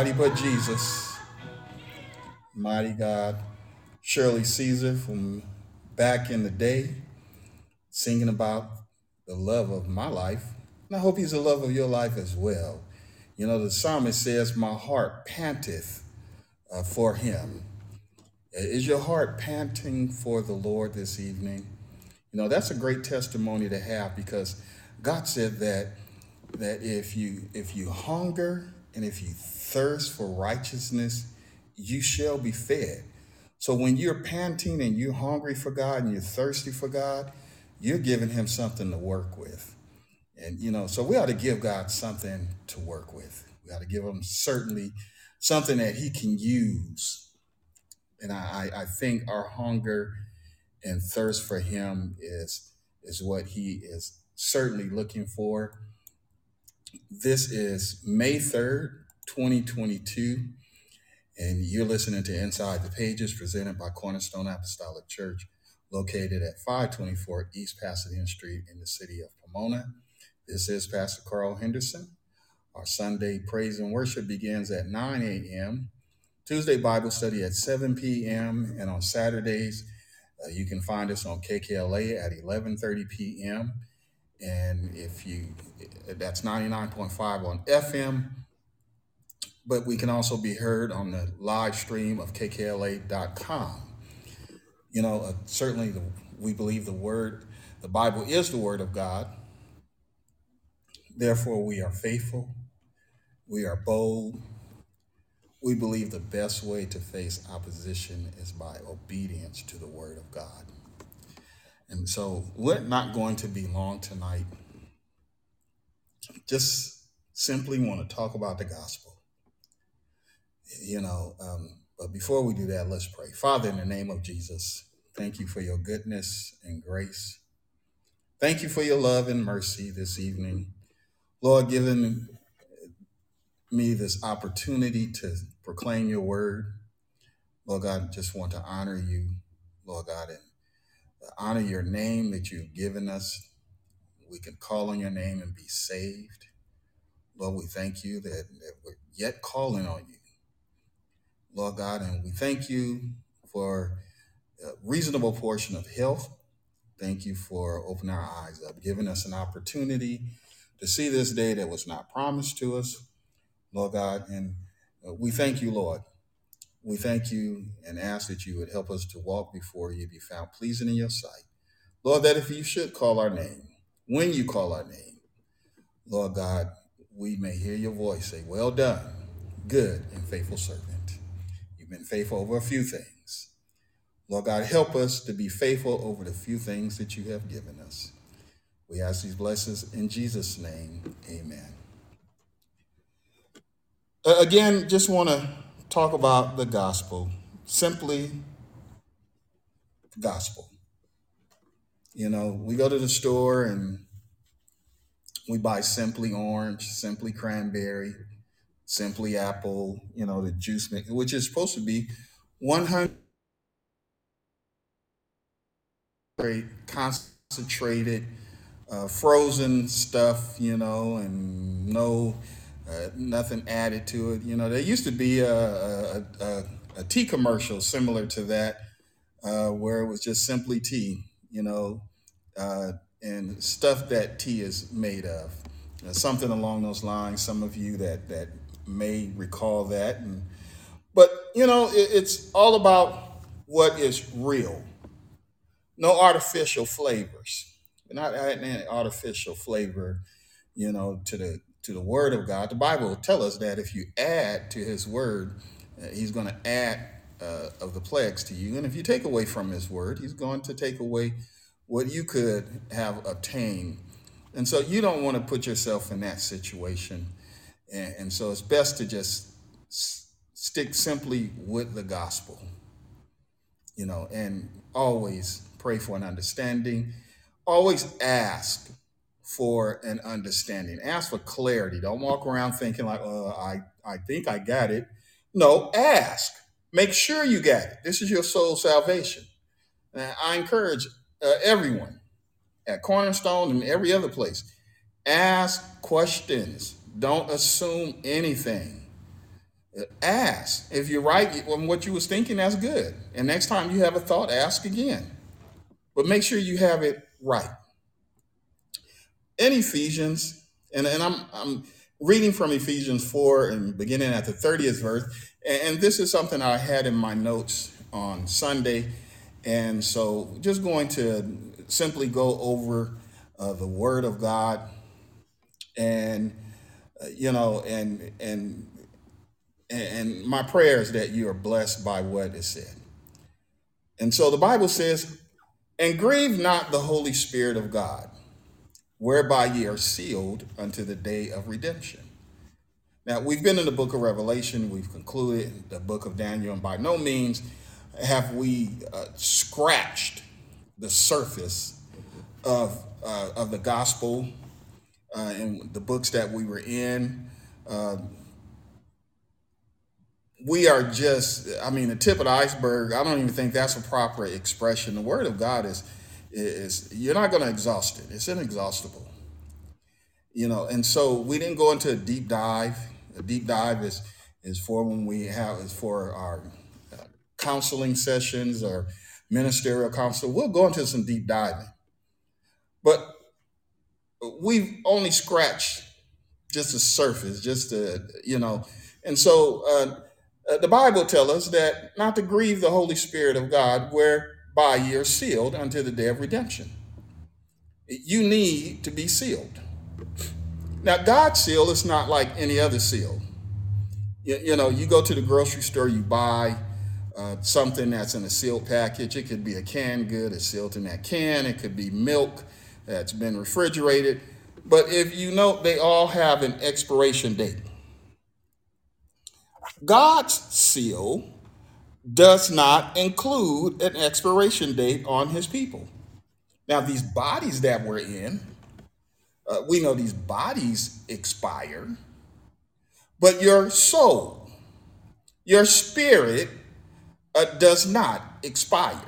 But Jesus, mighty God. Shirley Caesar from back in the day, singing about the love of my life. And I hope he's the love of your life as well. You know, the psalmist says, My heart panteth uh, for him. Is your heart panting for the Lord this evening? You know, that's a great testimony to have because God said that that if you if you hunger and if you thirst for righteousness, you shall be fed. So when you're panting and you're hungry for God and you're thirsty for God, you're giving him something to work with. And you know, so we ought to give God something to work with. We ought to give him certainly something that he can use. And I, I think our hunger and thirst for him is is what he is certainly looking for. This is May 3rd, 2022, and you're listening to Inside the Pages presented by Cornerstone Apostolic Church, located at 524 East Pasadena Street in the city of Pomona. This is Pastor Carl Henderson. Our Sunday praise and worship begins at 9 a.m. Tuesday Bible study at 7 p.m. and on Saturdays uh, you can find us on KKLA at 11:30 p.m. And if you that's 99.5 on FM, but we can also be heard on the live stream of kkla.com. You know, uh, certainly the, we believe the word, the Bible is the word of God. Therefore, we are faithful, we are bold. We believe the best way to face opposition is by obedience to the word of God. And so we're not going to be long tonight. Just simply want to talk about the gospel. You know, um, but before we do that, let's pray. Father, in the name of Jesus, thank you for your goodness and grace. Thank you for your love and mercy this evening. Lord, given me this opportunity to proclaim your word, Lord God, just want to honor you, Lord God, and honor your name that you've given us. We can call on your name and be saved. Lord, we thank you that, that we're yet calling on you, Lord God, and we thank you for a reasonable portion of health. Thank you for opening our eyes up, giving us an opportunity to see this day that was not promised to us, Lord God. And uh, we thank you, Lord. We thank you and ask that you would help us to walk before you, be found pleasing in your sight. Lord, that if you should call our name, when you call our name, Lord God, we may hear your voice say, Well done, good and faithful servant. You've been faithful over a few things. Lord God, help us to be faithful over the few things that you have given us. We ask these blessings in Jesus' name. Amen. Uh, again, just want to talk about the gospel. Simply the gospel. You know, we go to the store and we buy simply orange, simply cranberry, simply apple, you know, the juice, mix, which is supposed to be 100 concentrated, uh, frozen stuff, you know, and no, uh, nothing added to it. You know, there used to be a, a, a, a tea commercial similar to that, uh, where it was just simply tea, you know, uh, and stuff that tea is made of. Uh, something along those lines. Some of you that that may recall that, and but you know, it, it's all about what is real. No artificial flavors. Not adding any artificial flavor, you know, to the to the Word of God. The Bible will tell us that if you add to His Word, uh, He's going to add uh, of the plagues to you, and if you take away from His Word, He's going to take away what you could have obtained. And so you don't want to put yourself in that situation. And, and so it's best to just s- stick simply with the gospel, you know, and always pray for an understanding. Always ask for an understanding. Ask for clarity. Don't walk around thinking like, uh, I, I think I got it. No, ask. Make sure you got it. This is your soul salvation. And I encourage uh, everyone at Cornerstone and every other place, ask questions. Don't assume anything. Ask. If you're right on what you was thinking, that's good. And next time you have a thought, ask again. But make sure you have it right. In Ephesians, and, and I'm I'm reading from Ephesians 4 and beginning at the 30th verse. And, and this is something I had in my notes on Sunday. And so just going to simply go over uh, the word of God and uh, you know and and and my prayer is that you are blessed by what is said. And so the Bible says, and grieve not the Holy Spirit of God, whereby ye are sealed unto the day of redemption. Now, we've been in the book of Revelation, we've concluded the book of Daniel, and by no means have we uh, scratched the surface of, uh, of the gospel uh, and the books that we were in. Uh, we are just, I mean, the tip of the iceberg. I don't even think that's a proper expression. The word of God is, is you're not going to exhaust it. It's inexhaustible, you know. And so we didn't go into a deep dive. A deep dive is is for when we have is for our uh, counseling sessions or ministerial counsel. We'll go into some deep diving, but we've only scratched just the surface, just the you know. And so uh, uh, the Bible tells us that not to grieve the Holy Spirit of God, whereby you're sealed until the day of redemption. You need to be sealed. Now, God's seal is not like any other seal. You, you know, you go to the grocery store, you buy uh, something that's in a sealed package. It could be a canned good, it's sealed in that can. It could be milk that's been refrigerated. But if you know, they all have an expiration date. God's seal does not include an expiration date on his people. Now, these bodies that we're in, uh, we know these bodies expire, but your soul, your spirit uh, does not expire.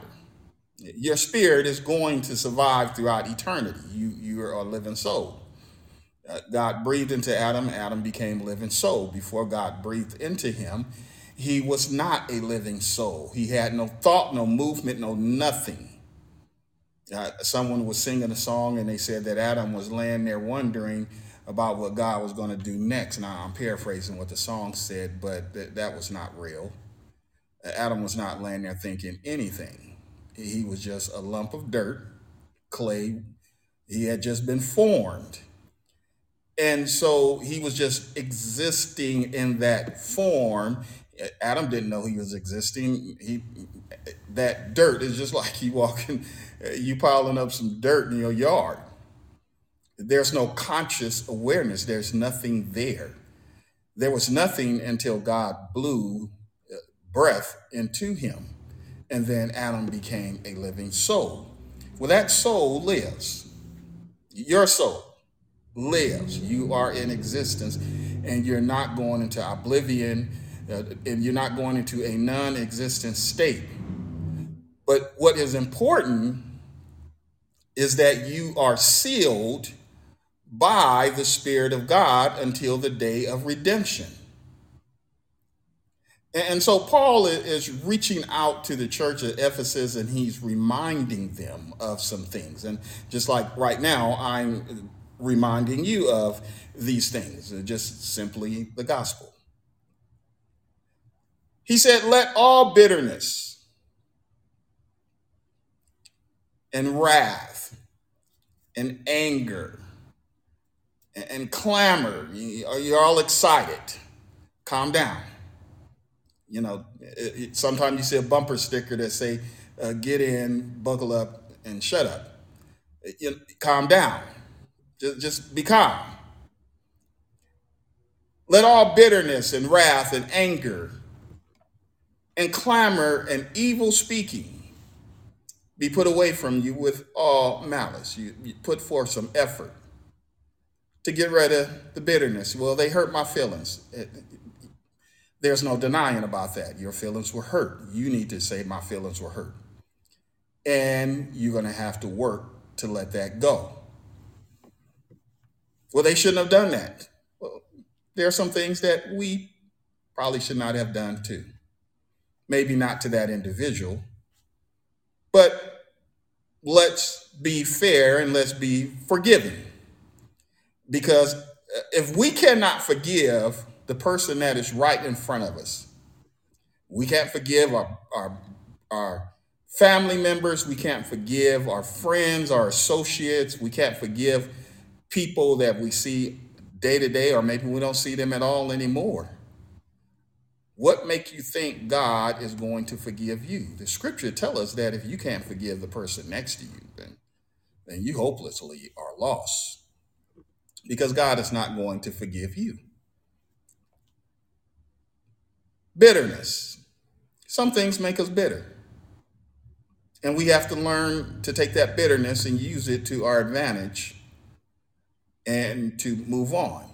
Your spirit is going to survive throughout eternity. You, you are a living soul. Uh, God breathed into Adam, Adam became living soul. Before God breathed into him, he was not a living soul. He had no thought, no movement, no nothing. Uh, someone was singing a song and they said that Adam was laying there wondering about what God was going to do next. Now, I'm paraphrasing what the song said, but th- that was not real. Adam was not laying there thinking anything. He was just a lump of dirt, clay. He had just been formed. And so he was just existing in that form. Adam didn't know he was existing. He that dirt is just like you walking, you piling up some dirt in your yard. There's no conscious awareness. There's nothing there. There was nothing until God blew uh, breath into him. And then Adam became a living soul. Well, that soul lives. Your soul lives. You are in existence and you're not going into oblivion and you're not going into a non existent state. But what is important is that you are sealed by the Spirit of God until the day of redemption. And so Paul is reaching out to the church at Ephesus and he's reminding them of some things. And just like right now, I'm reminding you of these things, uh, just simply the gospel. He said, Let all bitterness and wrath and anger and, clamor, you're all excited, calm down. You know, it, it, sometimes you see a bumper sticker that say, uh, get in, buckle up, and shut up. You, calm down just, just be calm. Let all bitterness and wrath and anger and clamor and evil speaking be put away from you with all malice. You, you put forth some effort to get rid of the bitterness. Well, they hurt my feelings. It, there's no denying about that. Your feelings were hurt. You need to say, My feelings were hurt. And you're going to have to work to let that go. Well, they shouldn't have done that. Well, there are some things that we probably should not have done too. Maybe not to that individual, but let's be fair and let's be forgiving. Because uh, if we cannot forgive the person that is right in front of us, we can't forgive our, our, our family members, we can't forgive our friends, our associates, we can't forgive people that we see day to day, or maybe we don't see them at all anymore. What make you think God is going to forgive you? The scripture tell us that if you can't forgive the person next to you, then, then you hopelessly are lost because God is not going to forgive you. Bitterness. Some things make us bitter. And we have to learn to take that bitterness and use it to our advantage and to move on.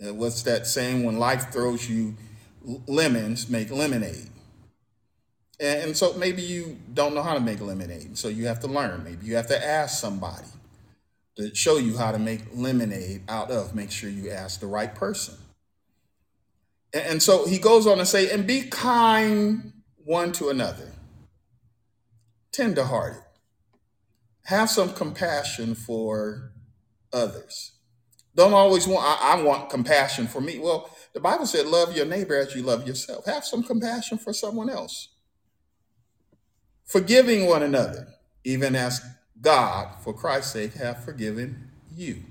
What's that saying? When life throws you lemons, make lemonade. And, so maybe you don't know how to make lemonade. So you have to learn. Maybe you have to ask somebody to show you how to make lemonade out of. Make sure you ask the right person. And, and so he goes on to say, and be kind one to another, tenderhearted. Have some compassion for others. Don't always want, I, I want compassion for me. Well, the Bible said, love your neighbor as you love yourself. Have some compassion for someone else. Forgiving one another, even as God, for Christ's sake, have forgiven you.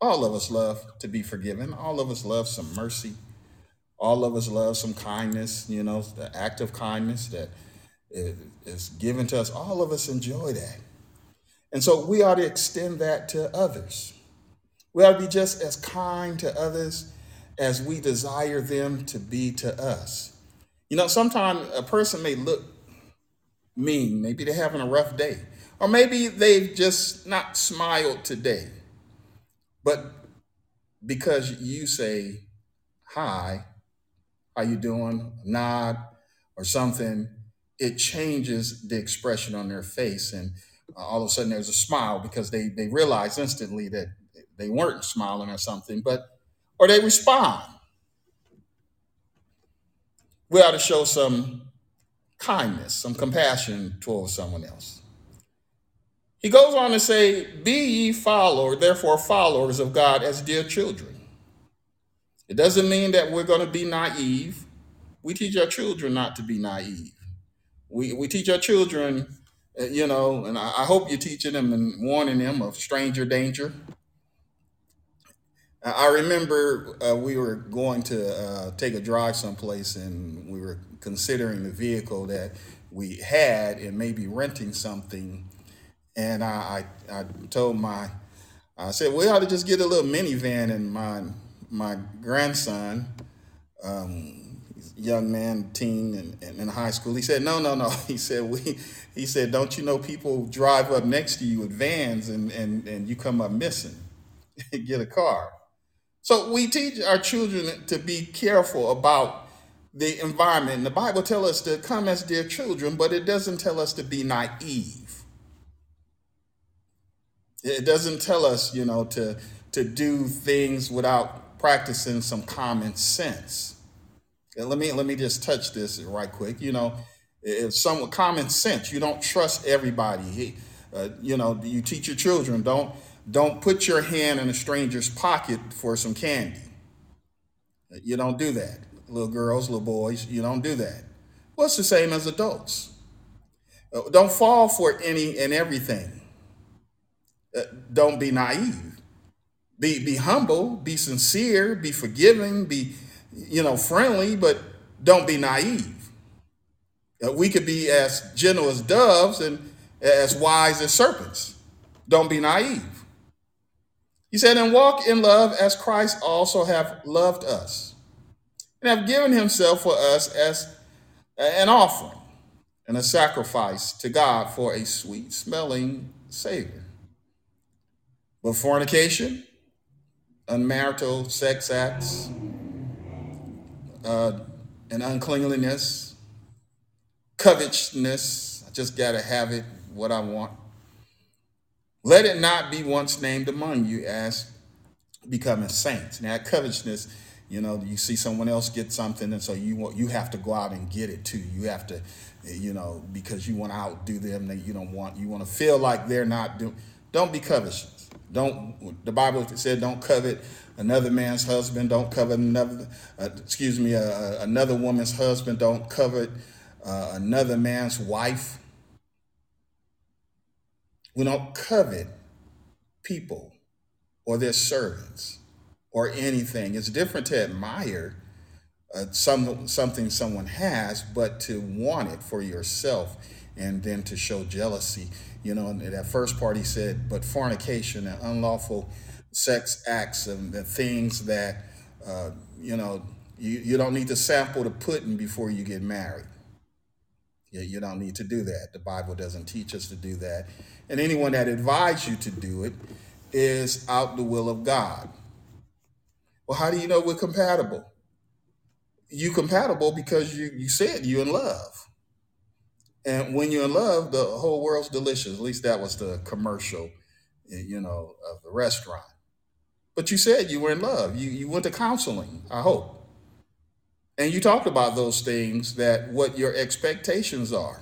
All of us love to be forgiven. All of us love some mercy. All of us love some kindness, you know, the act of kindness that is given to us. All of us enjoy that. And so we ought to extend that to others. We ought to be just as kind to others as we desire them to be to us. You know, sometimes a person may look mean, maybe they're having a rough day, or maybe they've just not smiled today. But because you say, hi, how you doing, nod, or something, it changes the expression on their face. And uh, all of a sudden there's a smile because they, they realize instantly that they weren't smiling or something, but or they respond. We ought to show some kindness, some compassion towards someone else. He goes on to say, Be ye followers, therefore followers of God as dear children. It doesn't mean that we're going to be naive. We teach our children not to be naive. We, we teach our children, uh, you know, and I, I hope you're teaching them and warning them of stranger danger. I remember uh, we were going to uh, take a drive someplace and we were considering the vehicle that we had and maybe renting something. And I, I, I told my, I said, we ought to just get a little minivan. And my, my grandson, um, young man, teen, and, and in high school, he said, no, no, no. He said, we, he said, don't you know people drive up next to you with vans and, and, and you come up missing? get a car. So we teach our children to be careful about the environment. The Bible tells us to come as dear children, but it doesn't tell us to be naive. It doesn't tell us, you know, to to do things without practicing some common sense. And let me let me just touch this right quick. You know, if some common sense, you don't trust everybody. Uh, you know, you teach your children don't don't put your hand in a stranger's pocket for some candy. You don't do that. Little girls, little boys, you don't do that. Well, it's the same as adults. Uh, don't fall for any and everything. Uh, don't be naive. Be, be humble, be sincere, be forgiving, be, you know, friendly, but don't be naive. Uh, we could be as gentle as doves and as wise as serpents. Don't be naive. He said, and walk in love as Christ also have loved us and have given himself for us as an offering and a sacrifice to God for a sweet smelling Savior. But fornication, unmarital sex acts, uh, and uncleanliness, covetousness, I just got to have it, what I want let it not be once named among you as becoming saints. Now, covetousness You know, you see someone else get something, and so you want you have to go out and get it too. You have to, you know, because you want to outdo them. That you don't want you want to feel like they're not doing. Don't be covetous. Don't. The Bible said, "Don't covet another man's husband. Don't covet another. Uh, excuse me, uh, uh another woman's husband. Don't covet uh, another man's wife." We don't covet people or their servants or anything. It's different to admire uh, some something someone has, but to want it for yourself and then to show jealousy. You know, that first part he said, but fornication and unlawful sex acts and the things that uh, you know you, you don't need to sample the pudding before you get married. You, don't need to do that. The Bible doesn't teach us to do that. And anyone that advises you to do it is out the will of God. Well, how do you know we're compatible? You compatible because you you said you're in love. And when you're in love, the whole world's delicious. At least that was the commercial, you know, of the restaurant. But you said you were in love. You you went to counseling, I hope. And you talked about those things that what your expectations are.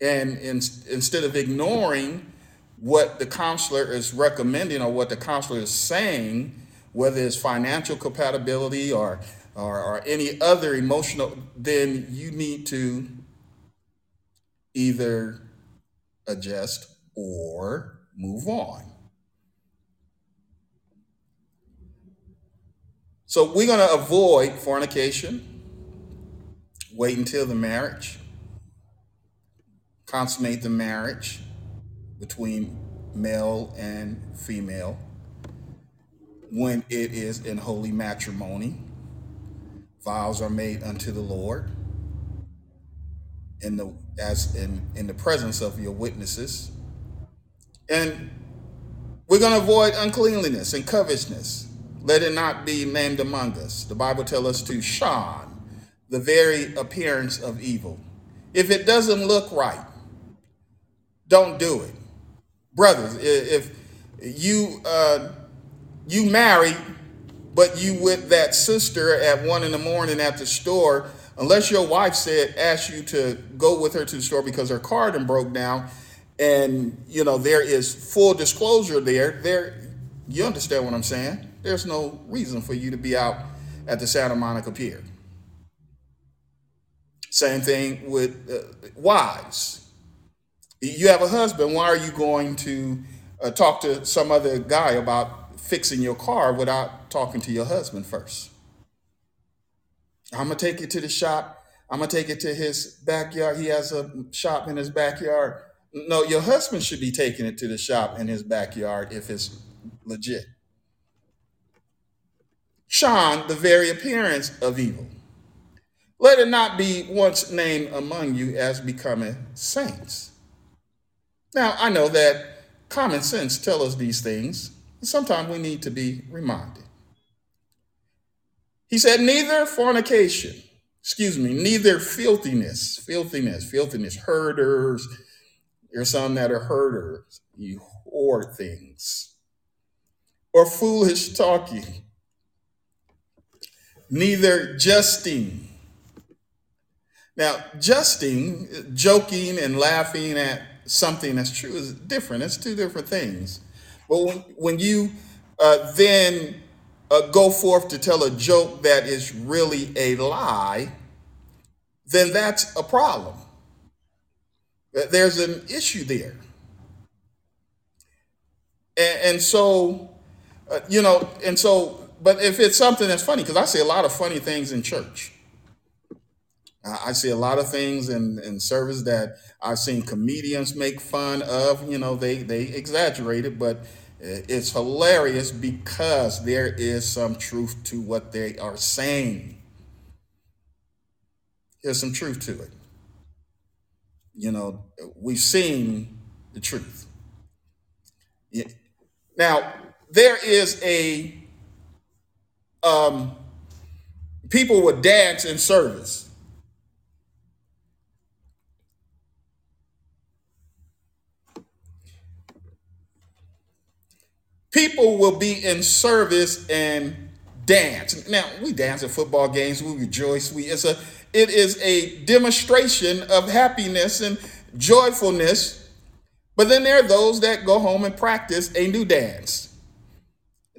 And in, instead of ignoring what the counselor is recommending or what the counselor is saying, whether it's financial compatibility or, or, or any other emotional, then you need to either adjust or move on. So we're going to avoid fornication, wait until the marriage, consummate the marriage between male and female when it is in holy matrimony. Vows are made unto the Lord in the as in in the presence of your witnesses. And we're going to avoid uncleanliness and covetousness. Let it not be named among us. The Bible tells us to shun the very appearance of evil. If it doesn't look right, don't do it. Brothers, if you uh, you married, but you with that sister at one in the morning at the store, unless your wife said asked you to go with her to the store because her car done broke down, and you know there is full disclosure there. There, you understand what I'm saying? There's no reason for you to be out at the Santa Monica Pier. Same thing with uh, wives. You have a husband. Why are you going to uh, talk to some other guy about fixing your car without talking to your husband first? I'm gonna take it to the shop. I'm gonna take it to his backyard. He has a shop in his backyard. No, your husband should be taking it to the shop in his backyard if it's legit. Shun the very appearance of evil. Let it not be once named among you as becoming saints. Now, I know that common sense tells us these things. and Sometimes we need to be reminded. He said, neither fornication, excuse me, neither filthiness, filthiness, filthiness, herders. There's some that are herders, you hoard things, or foolish talking, neither jesting. Now, jesting, joking and laughing at something that's true is different. It's two different things. But when, you uh, then uh, go forth to tell a joke that is really a lie, then that's a problem. There's an issue there. And, and so, uh, you know, and so, but if it's something that's funny, because I see a lot of funny things in church. I see a lot of things in, in service that I've seen comedians make fun of. You know, they they exaggerate it, but eh, it's hilarious because there is some truth to what they are saying. There's some truth to it. You know, we've seen the truth. Now, there is a um, people would dance in service. People will be in service and dance. Now we dance at football games. We rejoice. We it's a it is a demonstration of happiness and joyfulness. But then there are those that go home and practice a new dance.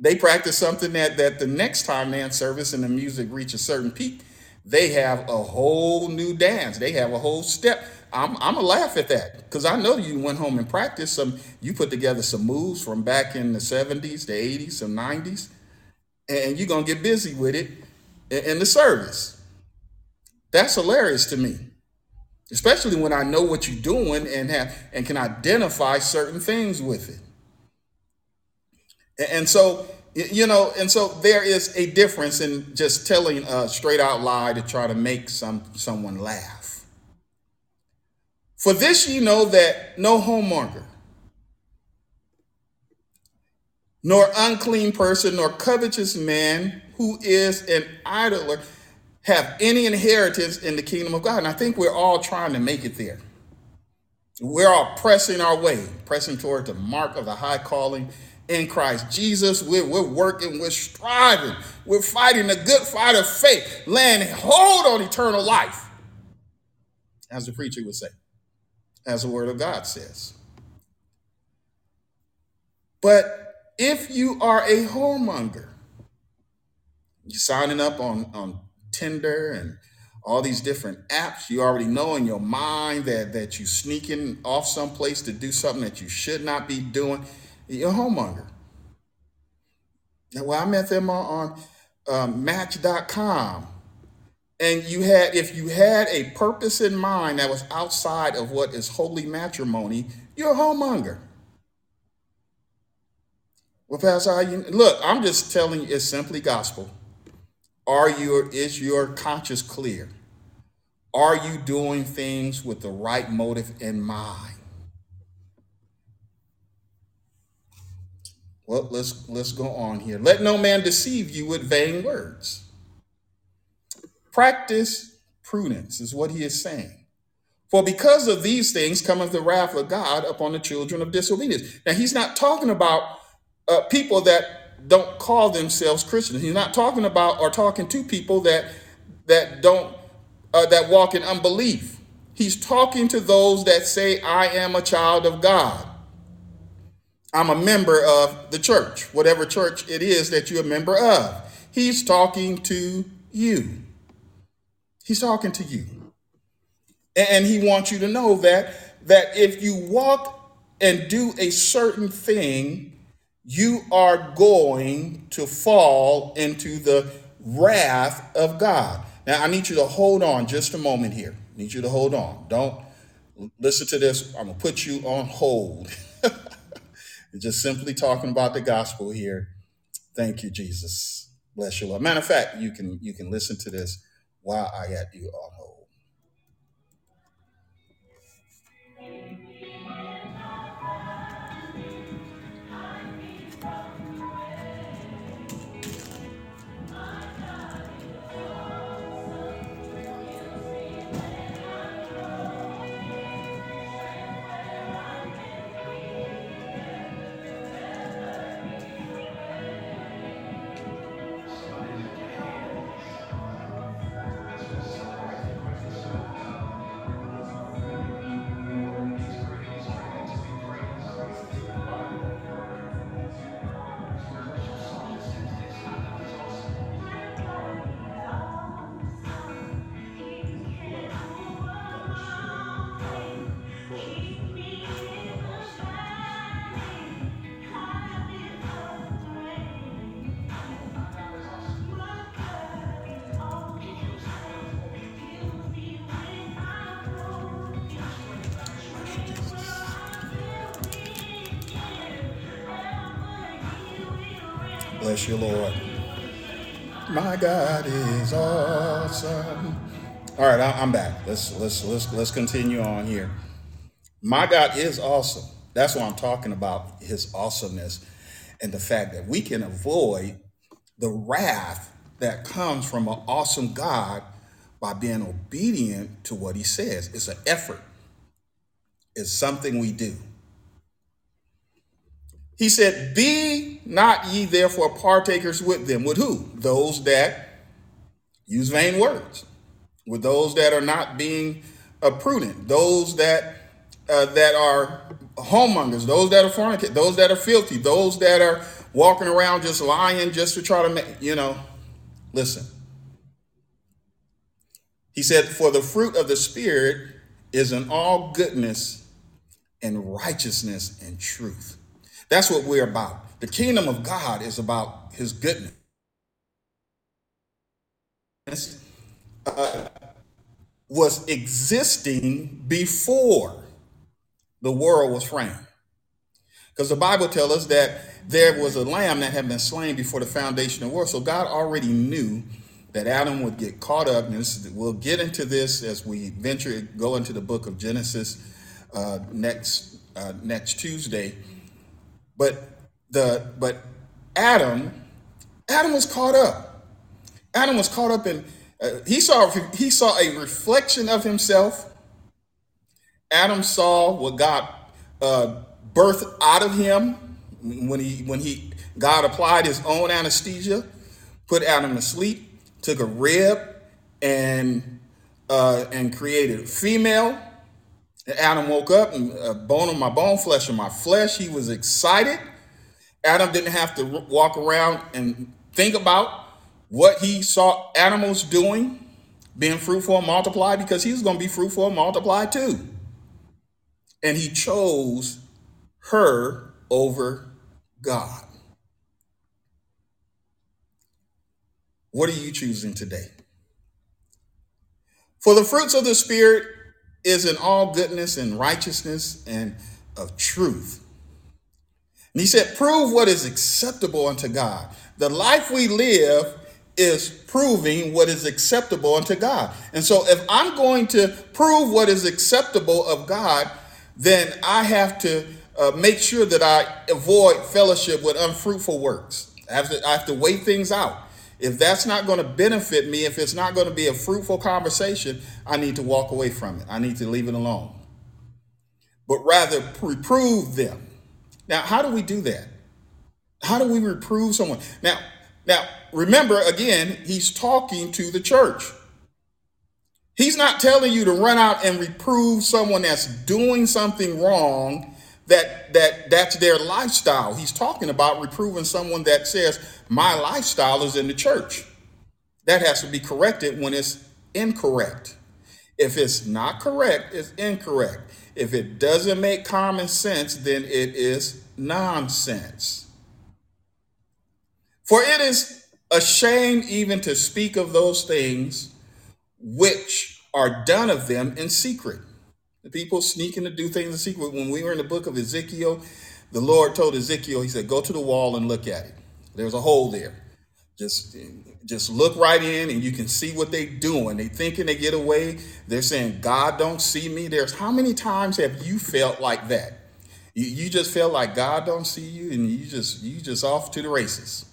They practice something that that the next time dance service and the music reach a certain peak, they have a whole new dance. They have a whole step. I'm I'm gonna laugh at that because I know you went home and practiced some. You put together some moves from back in the 70s, the 80s, some 90s, and you're gonna get busy with it in, in the service. That's hilarious to me, especially when I know what you're doing and have and can identify certain things with it. And, so you know, and so there is a difference in just telling a straight out lie to try to make some someone laugh. For this you know that no whoremonger, nor unclean person, nor covetous man who is an idler have any inheritance in the kingdom of God. And I think we're all trying to make it there. We're all pressing our way, pressing toward the mark of the high calling in Christ Jesus. We're, we're working, we're striving, we're fighting the good fight of faith, laying hold on eternal life, as the preacher would say as the word of God says. But if you are a whoremonger, you're signing up on, on Tinder and all these different apps, you already know in your mind that, that you're sneaking off someplace to do something that you should not be doing. You're a whoremonger. Well, I met them on, um, Match.com and you had if you had a purpose in mind that was outside of what is holy matrimony you're a whoremonger well pastor you, look i'm just telling you it's simply gospel. Are you is your conscience clear? Are you doing things with the right motive in mind well let's let's go on here let no man deceive you with vain words Practice prudence, is what he is saying. For because of these things cometh the wrath of God upon the children of disobedience. Now, he's not talking about uh, people that don't call themselves Christians. He's not talking about or talking to people that that don't uh, that walk in unbelief. He's talking to those that say, "I am a child of God. I'm a member of the church, whatever church it is that you're a member of." He's talking to you. He's talking to you. And he wants you to know that that if you walk and do a certain thing, you are going to fall into the wrath of God. Now I need you to hold on just a moment here. I need you to hold on. Don't listen to this. I'm gonna put you on hold. just simply talking about the gospel here. Thank you, Jesus. Bless you, Lord. Matter of fact, you can you can listen to this while I had you on Bless you, Lord. My God is awesome. All right, I- I'm back. Let's let's let's let's continue on here. My God is awesome. That's what I'm talking about. His awesomeness and the fact that we can avoid the wrath that comes from an awesome God by being obedient to what He says. It's an effort. It's something we do. He said, Be not ye therefore partakers with them. With who? Those that use vain words, with those that are not being uh, prudent, those that uh, that are whoremongers, those that are fornicate, those that are filthy, those that are walking around just lying just to try to make, you know, listen. He said, For the fruit of the Spirit is in all goodness and righteousness and truth. That's what we're about. The kingdom of God is about his goodness. Uh, was existing before the world was framed. Because the Bible tells us that there was a lamb that had been slain before the foundation of the world. So God already knew that Adam would get caught up. And this, we'll get into this as we venture go into the book of Genesis uh, next uh, next Tuesday. But the but Adam Adam was caught up. Adam was caught up in uh, he saw he saw a reflection of himself. Adam saw what God uh, birthed out of him when he when he God applied his own anesthesia, put Adam to sleep took a rib and uh, and created a female. Adam woke up and uh, bone of my bone, flesh of my flesh. He was excited. Adam didn't have to walk around and think about what he saw animals doing, being fruitful and multiply, because he was going to be fruitful and multiply too. And he chose her over God. What are you choosing today? For the fruits of the Spirit is in all goodness and righteousness and of truth. And he said, Prove what is acceptable unto God. The life we live is proving what is acceptable unto God. And so, if I'm going to prove what is acceptable of God, then I have to uh, make sure that I avoid fellowship with unfruitful works. I have to, I have to weigh things out. If that's not going to benefit me, if it's not going to be a fruitful conversation, I need to walk away from it. I need to leave it alone. But rather reprove them. Now, how do we do that? How do we reprove someone? Now, now remember again, he's talking to the church. He's not telling you to run out and reprove someone that's doing something wrong that that that's their lifestyle. He's talking about reproving someone that says my lifestyle is in the church. That has to be corrected when it's incorrect. If it's not correct, it's incorrect. If it doesn't make common sense, then it is nonsense. For it is a shame even to speak of those things which are done of them in secret. The people sneaking to do things in secret. When we were in the book of Ezekiel, the Lord told Ezekiel, He said, Go to the wall and look at it. There's a hole there. Just, just look right in and you can see what they're doing. They thinking they get away. They're saying, God don't see me. There's how many times have you felt like that? You, you just felt like God don't see you and you just you just off to the races.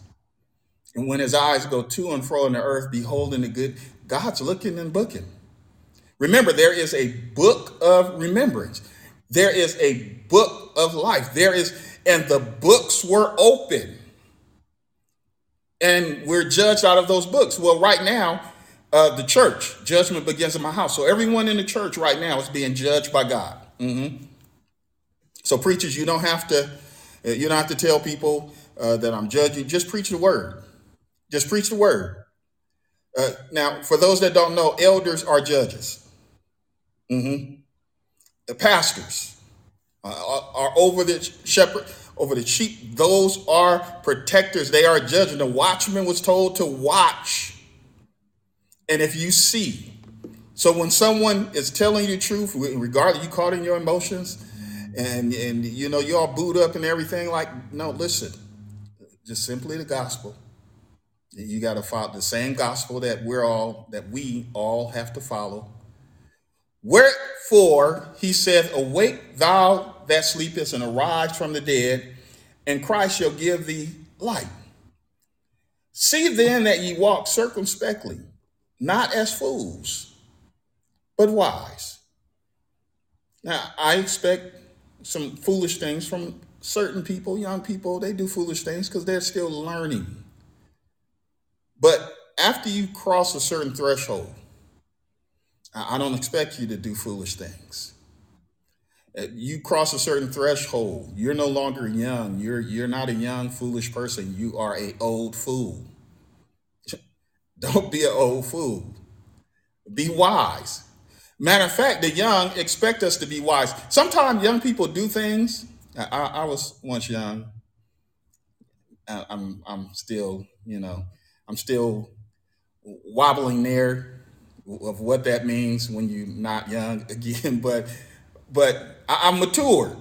And when his eyes go to and fro in the earth, beholding the good, God's looking and booking. Remember, there is a book of remembrance. There is a book of life. There is, and the books were open. And we're judged out of those books. Well, right now, uh, the church, judgment begins in my house. So everyone in the church right now is being judged by God. Mm-hmm. So preachers, you don't have to, uh, you don't have to tell people uh, that I'm judging. Just preach the word. Just preach the word. Uh, now, for those that don't know, elders are judges. Mm-hmm. The pastors uh, are, over the shepherd, over the sheep. Those are protectors. They are judging. The watchman was told to watch. And if you see, so when someone is telling you the truth, regardless, you caught in your emotions, and and you know you're all booed up and everything. Like, no, listen, just simply the gospel. You got to follow the same gospel that we're all that we all have to follow Wherefore he saith, Awake thou that sleepest, and arise from the dead, and Christ shall give thee light. See then that ye walk circumspectly, not as fools, but wise. Now, I expect some foolish things from certain people, young people, they do foolish things because they're still learning. But after you cross a certain threshold, I don't expect you to do foolish things. You cross a certain threshold, you're no longer young. You're you're not a young foolish person. You are a old fool. Don't be an old fool. Be wise. Matter of fact, the young expect us to be wise. Sometimes young people do things. I, I was once young. I'm I'm still, you know, I'm still wobbling there of what that means when you're not young again. But but I, I'm matured.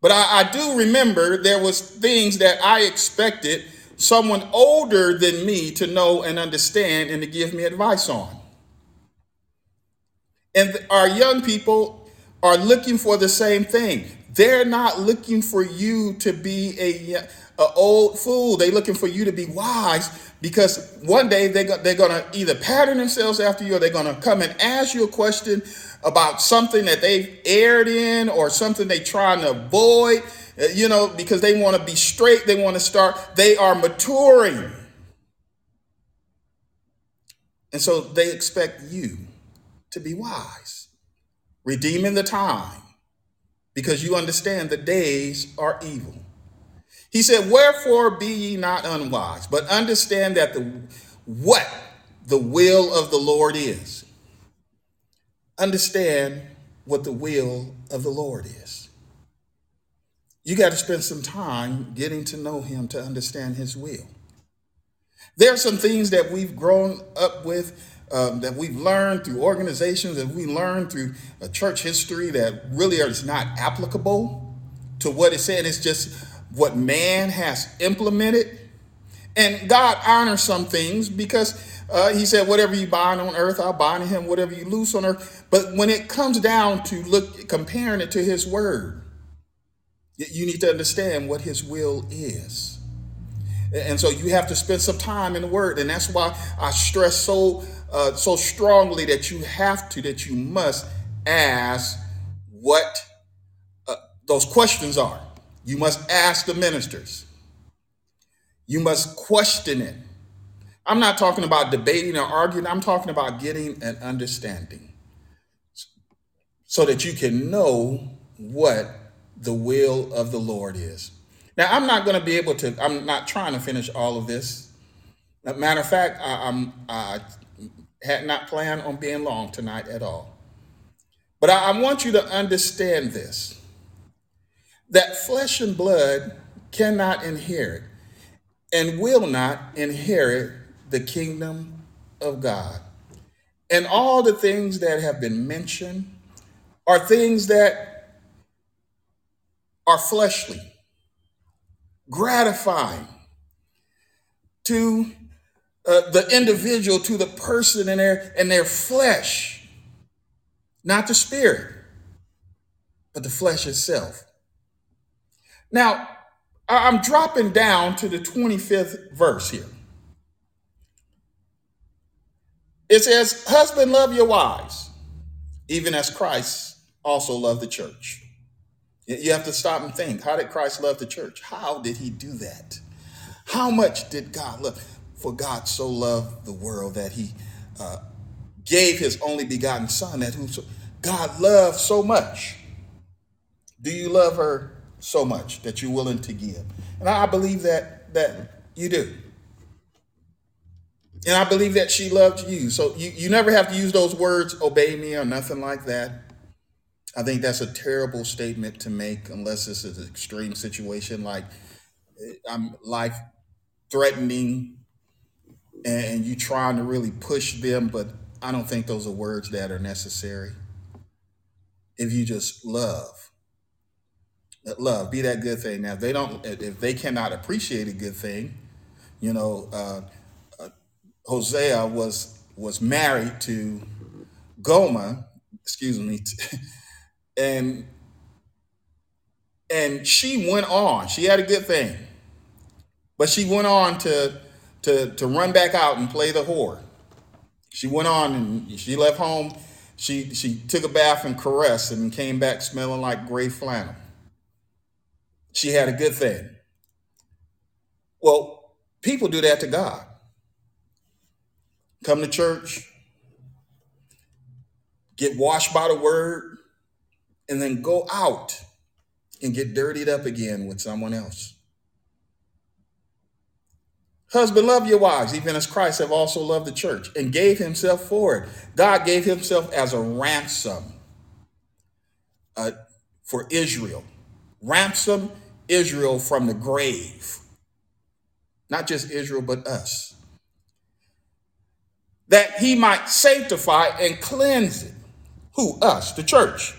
But I, I do remember there was things that I expected someone older than me to know and understand and to give me advice on. And our young people are looking for the same thing. They're not looking for you to be a, a old fool. They're looking for you to be wise because one day they go, they're going to either pattern themselves after you or they're going to come and ask you a question about something that they've erred in or something they're trying to avoid, uh, you know, because they want to be straight. They want to start. They are maturing. And so they expect you to be wise, redeeming the time because you understand the days are evil. He said, Wherefore be ye not unwise, but understand that the what the will of the Lord is. Understand what the will of the Lord is. You got to spend some time getting to know him to understand his will. There are some things that we've grown up with, um, that we've learned through organizations, that we learned through church history that really are not applicable to what it said. It's just what man has implemented. And God honors some things because uh, he said, whatever you bind on earth, I'll bind in him, whatever you loose on earth. But when it comes down to look comparing it to his word, you need to understand what his will is. And so you have to spend some time in the Word, and that's why I stress so uh, so strongly that you have to, that you must ask what uh, those questions are. You must ask the ministers. You must question it. I'm not talking about debating or arguing. I'm talking about getting an understanding so that you can know what the will of the Lord is. Now, I'm not going to be able to, I'm not trying to finish all of this. Matter of fact, I, I'm, I had not planned on being long tonight at all. But I, I want you to understand this that flesh and blood cannot inherit and will not inherit the kingdom of God. And all the things that have been mentioned are things that are fleshly, gratifying to uh, the individual, to the person in their in their flesh, not the spirit, but the flesh itself. Now, I'm dropping down to the 25th verse here. It says, Husband, love your wives, even as Christ also loved the church. You have to stop and think how did Christ love the church? How did he do that? How much did God love? For God so loved the world that he uh, gave his only begotten Son, that who God loved so much. Do you love her so much that you're willing to give? And I believe that that you do. And I believe that she loved you. So you, you never have to use those words, obey me or nothing like that. I think that's a terrible statement to make unless it's an extreme situation like eh, I'm life threatening and you trying to really push them, but I don't think those are words that are necessary. If you just love, love be that good thing. Now, if they don't, if they cannot appreciate a good thing, you know, uh, Hosea was was married to Gomer, excuse me, and and she went on. She had a good thing, but she went on to to to run back out and play the whore. She went on and she left home. She she took a bath and caressed and came back smelling like gray flannel. She had a good thing. Well, people do that to God. Come to church, get washed by the word, and then go out and get dirtied up again with someone else. Husband, love your wives, even as Christ have also loved the church and gave himself for it. God gave himself as a ransom uh, for Israel. Ransom Israel from the grave. Not just Israel, but us. That he might sanctify and cleanse it. Who? Us, the church.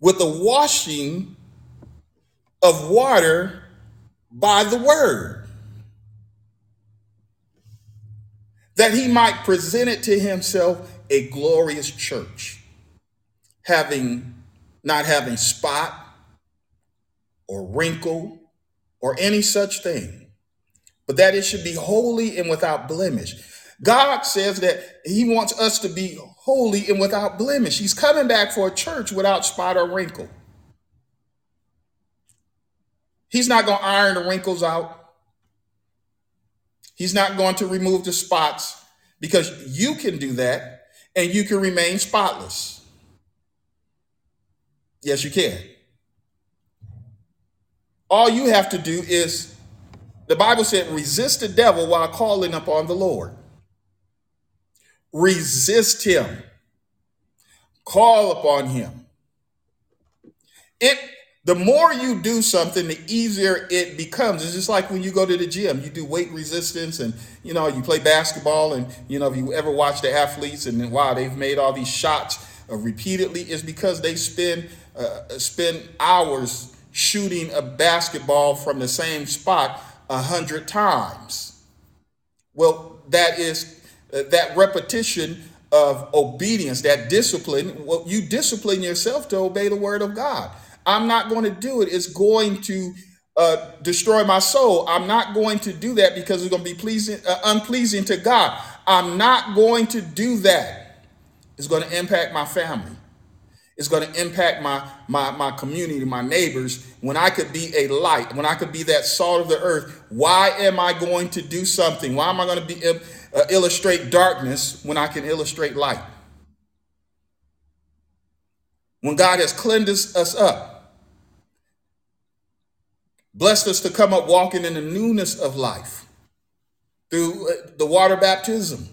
With the washing of water by the word. That he might present it to himself a glorious church, having not having spot or wrinkle or any such thing, but that it should be holy and without blemish. God says that He wants us to be holy and without blemish. He's coming back for a church without spot or wrinkle. He's not going to iron the wrinkles out. He's not going to remove the spots because you can do that and you can remain spotless. Yes, you can. All you have to do is, the Bible said, resist the devil while calling upon the Lord. Resist him. Call upon him. It the more you do something, the easier it becomes. It's just like when you go to the gym, you do weight resistance and you know, you play basketball and you know, if you ever watch the athletes and then wow, they've made all these shots repeatedly, is because they spend uh, spend hours shooting a basketball from the same spot a hundred times. Well, that is uh, that repetition of obedience, that discipline. Well, you discipline yourself to obey the word of God. I'm not going to do it. It's going to uh, destroy my soul. I'm not going to do that because it's going to be pleasing, uh, unpleasing to God. I'm not going to do that. It's going to impact my family. It's going to impact my, my, my community, my neighbors, when I could be a light, when I could be that salt of the earth. Why am I going to do something? Why am I going to be uh, illustrate darkness when I can illustrate light? When God has cleansed us up, blessed us to come up walking in the newness of life through uh, the water baptism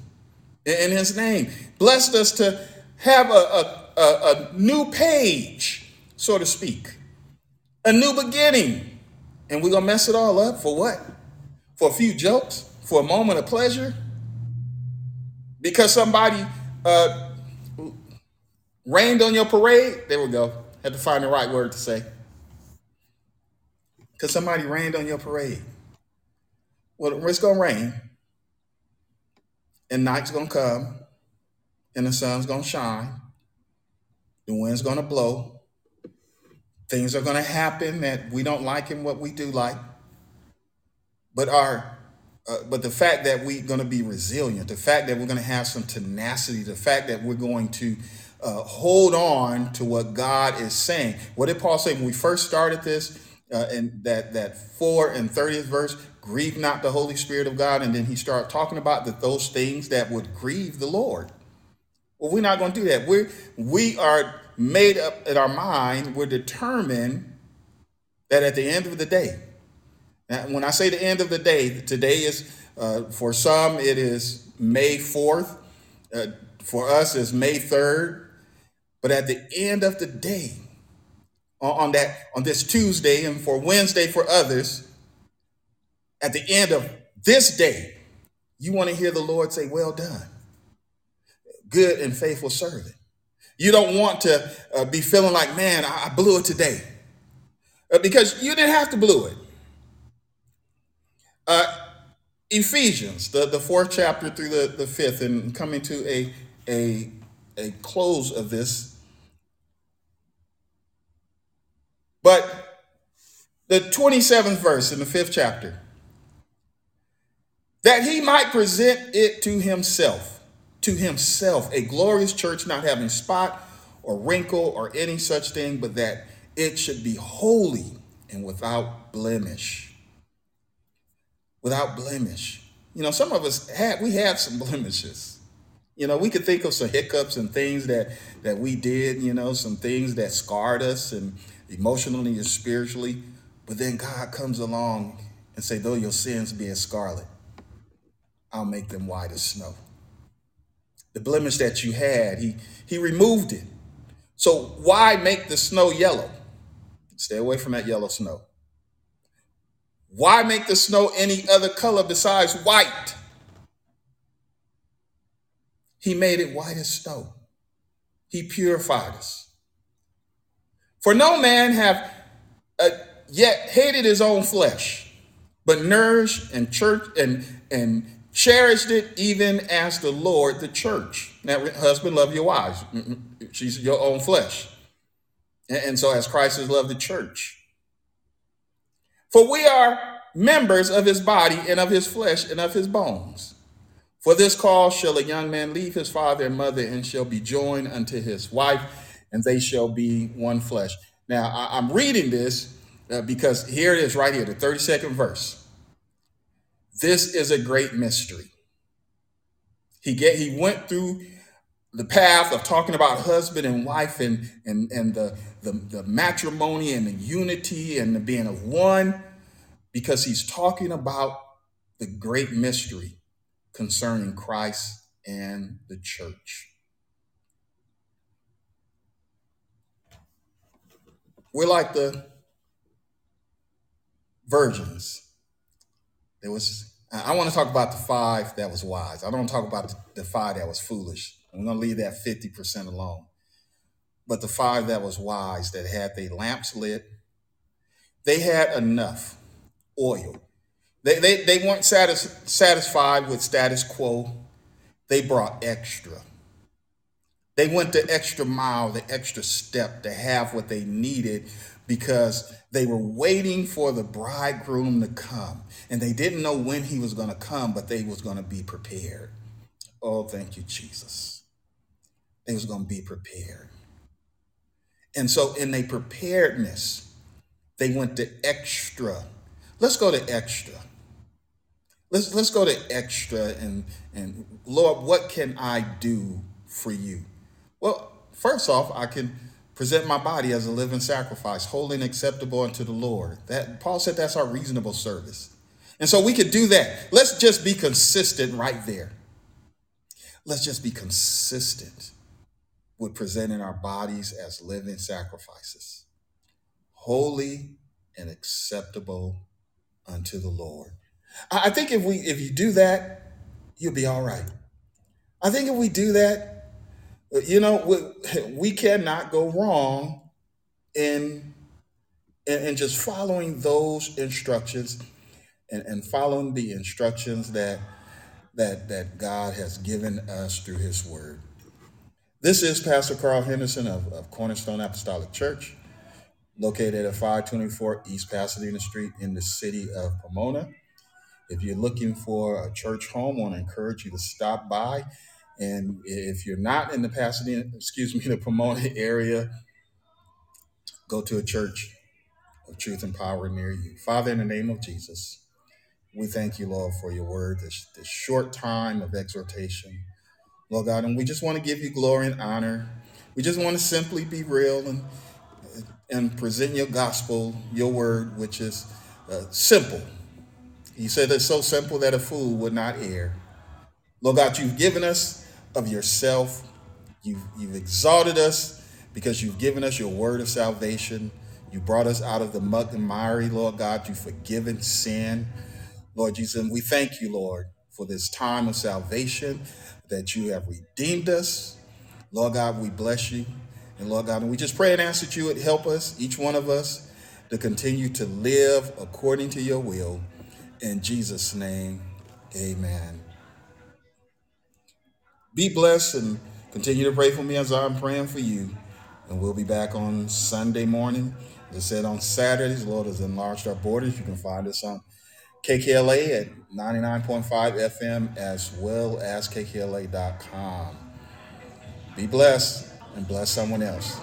in his name, blessed us to have a, a a, a new page, so to speak, a new beginning. And we're going to mess it all up for what? For a few jokes? For a moment of pleasure? Because somebody uh, rained on your parade? There we go. Had to find the right word to say. Because somebody rained on your parade. Well, it's going to rain, and night's going to come, and the sun's going to shine, the wind's going to blow. Things are going to happen that we don't like and what we do like. But our uh, but the fact that we're going to be resilient, the fact that we're going to have some tenacity, the fact that we're going to uh, hold on to what God is saying. What did Paul say when we first started this? Uh, and that that four and thirtieth verse, grieve not the Holy Spirit of God, and then he started talking about that those things that would grieve the Lord. Well, we're not going to do that. We we are made up in our mind. We're determined that at the end of the day, when I say the end of the day, today is uh, for some it is May fourth. Uh, for us, it's May third. But at the end of the day, on, on that on this Tuesday, and for Wednesday for others, at the end of this day, you want to hear the Lord say, "Well done." Good and faithful servant. You don't want to uh, be feeling like, man, I, blew it today. Uh, because you didn't have to blow it. Uh, Ephesians, the, the fourth chapter through the, the fifth, and coming to a, a, a close of this. But the 27th verse in the fifth chapter, that he might present it to himself to himself a glorious church not having spot or wrinkle or any such thing, but that It should be holy and without blemish. Without blemish. You know, some of us had we had some blemishes. You know, we could think of some hiccups and things that that we did, you know, some things that scarred us and emotionally and spiritually. But then God comes along and say, though your sins be as scarlet, I'll make them white as snow. The blemish that you had, he he removed it. So why make the snow yellow? Stay away from that yellow snow. Why make the snow any other color besides white? He made it white as snow. He purified us. For no man have uh, yet hated his own flesh, but nourished and church and and cherished it even as the Lord the church. Now, husband, love your wives. She's your own flesh. And so as Christ has loved the church. For we are members of his body and of his flesh and of his bones. For this cause shall a young man leave his father and mother and shall be joined unto his wife, and they shall be one flesh. Now, I'm reading this uh, because here it is right here, the 32nd verse. This is a great mystery. He get he went through the path of talking about husband and wife and and and the the, the matrimony and the unity and the being of one because he's talking about the great mystery concerning Christ and the church. We're like the virgins. There was I want to talk about the five that was wise. I don't talk about the, five that was foolish. I'm going to leave that 50% alone. But the five that was wise, that had their lamps lit, they had enough oil. They, they, they weren't satis- satisfied with status quo. They brought extra. They went the extra mile, the extra step to have what they needed because they were waiting for the bridegroom to come. And they didn't know when he was going to come, but they was going to be prepared. Oh, thank you, Jesus. They was going to be prepared. And so in their preparedness, they went to extra. Let's go to extra. Let's let's go to extra and and Lord, what can I do for you? Well, first off, I can present my body as a living sacrifice, holy and acceptable unto the Lord. That Paul said that's our reasonable service. And so we could do that. Let's just be consistent right there. Let's just be consistent with presenting our bodies as living sacrifices, holy and acceptable unto the Lord. I think if we if you do that, you'll be all right. I think if we do that, you know, we, we cannot go wrong in, in in just following those instructions and, and following the instructions that that that God has given us through His Word. This is Pastor Carl Henderson of, of Cornerstone Apostolic Church, located at 524 East Pasadena Street in the city of Pomona. If you're looking for a church home, I want to encourage you to stop by. And if you're not in the Pasadena, excuse me, the Pomona area, go to a church of truth and power near you. Father, in the name of Jesus, we thank you, Lord, for your word, this, this short time of exhortation. Lord God, and we just want to give you glory and honor. We just want to simply be real and, and present your gospel, your word, which is uh, simple. You said it's so simple that a fool would not err. Lord God, you've given us of yourself. You've, you've exalted us because you've given us your word of salvation. You brought us out of the muck and miry, Lord God. You've forgiven sin. Lord Jesus, and we thank you, Lord, for this time of salvation that you have redeemed us. Lord God, we bless you. And Lord God, and we just pray and ask that you would help us, each one of us, to continue to live according to your will. In Jesus' name, amen. Be blessed and continue to pray for me as I'm praying for you. And we'll be back on Sunday morning. As I said on Saturdays, Lord has enlarged our borders. You can find us on KKLA at 99.5 FM as well as KKLA.com. Be blessed and bless someone else.